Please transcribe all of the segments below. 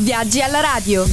Viaggi alla radio.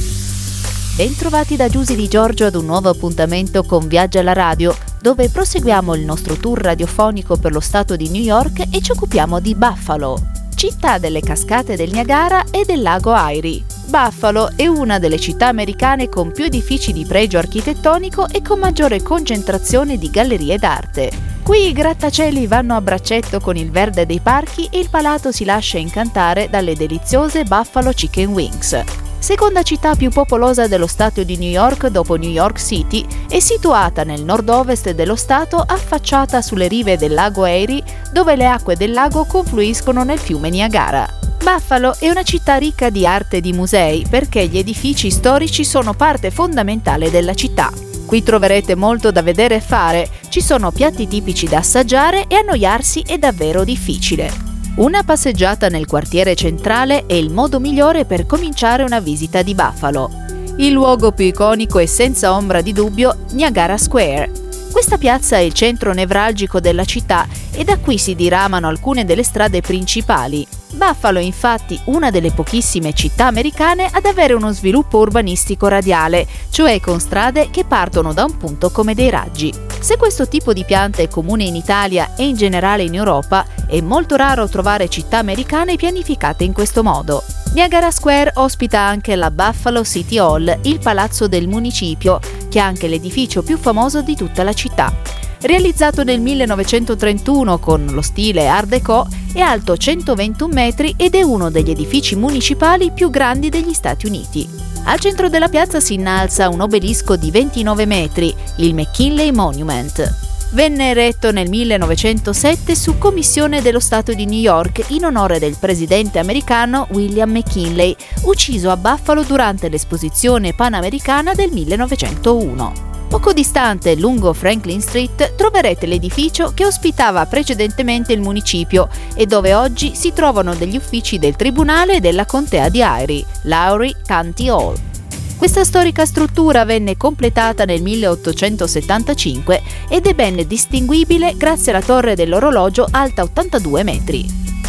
Bentrovati da Giusy di Giorgio ad un nuovo appuntamento con Viaggi alla radio, dove proseguiamo il nostro tour radiofonico per lo stato di New York e ci occupiamo di Buffalo, città delle cascate del Niagara e del lago Erie. Buffalo è una delle città americane con più edifici di pregio architettonico e con maggiore concentrazione di gallerie d'arte. Qui i grattacieli vanno a braccetto con il verde dei parchi e il palato si lascia incantare dalle deliziose Buffalo Chicken Wings. Seconda città più popolosa dello stato di New York dopo New York City, è situata nel nord-ovest dello stato affacciata sulle rive del lago Erie dove le acque del lago confluiscono nel fiume Niagara. Buffalo è una città ricca di arte e di musei perché gli edifici storici sono parte fondamentale della città. Qui troverete molto da vedere e fare, ci sono piatti tipici da assaggiare e annoiarsi è davvero difficile. Una passeggiata nel quartiere centrale è il modo migliore per cominciare una visita di Buffalo. Il luogo più iconico è senza ombra di dubbio Niagara Square. Questa piazza è il centro nevralgico della città e da qui si diramano alcune delle strade principali, Buffalo è infatti una delle pochissime città americane ad avere uno sviluppo urbanistico radiale, cioè con strade che partono da un punto come dei raggi. Se questo tipo di pianta è comune in Italia e in generale in Europa, è molto raro trovare città americane pianificate in questo modo. Niagara Square ospita anche la Buffalo City Hall, il palazzo del municipio, che è anche l'edificio più famoso di tutta la città. Realizzato nel 1931 con lo stile Art Deco, è alto 121 metri ed è uno degli edifici municipali più grandi degli Stati Uniti. Al centro della piazza si innalza un obelisco di 29 metri, il McKinley Monument. Venne eretto nel 1907 su commissione dello Stato di New York in onore del presidente americano William McKinley, ucciso a Buffalo durante l'esposizione panamericana del 1901. Poco distante, lungo Franklin Street, troverete l'edificio che ospitava precedentemente il municipio e dove oggi si trovano degli uffici del Tribunale e della Contea di Erie, Lowry County Hall. Questa storica struttura venne completata nel 1875 ed è ben distinguibile grazie alla torre dell'orologio alta 82 metri.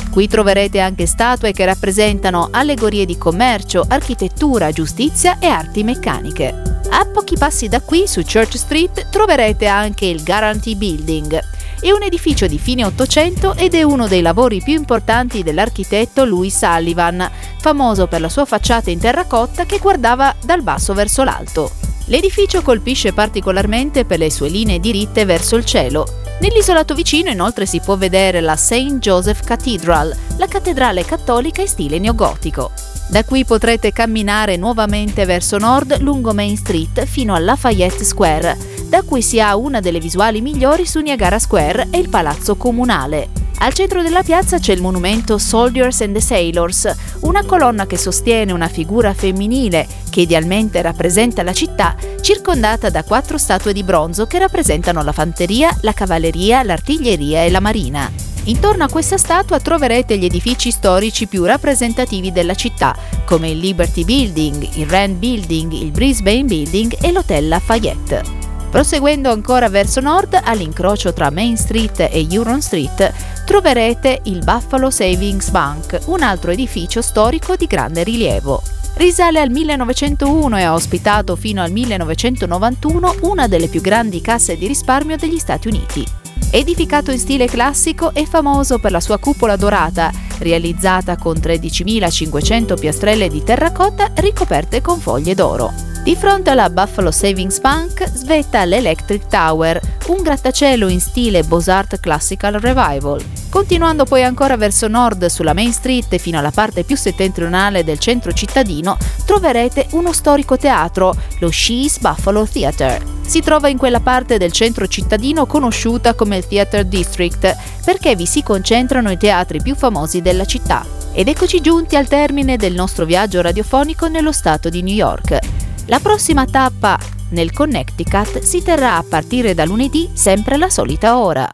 Qui troverete anche statue che rappresentano allegorie di commercio, architettura, giustizia e arti meccaniche. A pochi passi da qui, su Church Street, troverete anche il Guarantee Building. È un edificio di fine Ottocento ed è uno dei lavori più importanti dell'architetto Louis Sullivan, famoso per la sua facciata in terracotta che guardava dal basso verso l'alto. L'edificio colpisce particolarmente per le sue linee diritte verso il cielo. Nell'isolato vicino inoltre si può vedere la St. Joseph Cathedral, la cattedrale cattolica in stile neogotico. Da qui potrete camminare nuovamente verso nord lungo Main Street fino a Lafayette Square, da cui si ha una delle visuali migliori su Niagara Square e il Palazzo Comunale. Al centro della piazza c'è il monumento Soldiers and the Sailors, una colonna che sostiene una figura femminile che idealmente rappresenta la città, circondata da quattro statue di bronzo che rappresentano la fanteria, la cavalleria, l'artiglieria e la marina. Intorno a questa statua troverete gli edifici storici più rappresentativi della città, come il Liberty Building, il Rand Building, il Brisbane Building e l'Hotel Lafayette. Proseguendo ancora verso nord, all'incrocio tra Main Street e Huron Street, troverete il Buffalo Savings Bank, un altro edificio storico di grande rilievo. Risale al 1901 e ha ospitato fino al 1991 una delle più grandi casse di risparmio degli Stati Uniti. Edificato in stile classico, è famoso per la sua cupola dorata, realizzata con 13.500 piastrelle di terracotta ricoperte con foglie d'oro. Di fronte alla Buffalo Savings Bank svetta l'Electric Tower, un grattacielo in stile Beaux-Arts Classical Revival. Continuando poi ancora verso nord sulla Main Street fino alla parte più settentrionale del centro cittadino, troverete uno storico teatro, lo She's Buffalo Theatre. Si trova in quella parte del centro cittadino conosciuta come il Theatre District, perché vi si concentrano i teatri più famosi della città. Ed eccoci giunti al termine del nostro viaggio radiofonico nello stato di New York. La prossima tappa nel Connecticut si terrà a partire da lunedì sempre alla solita ora.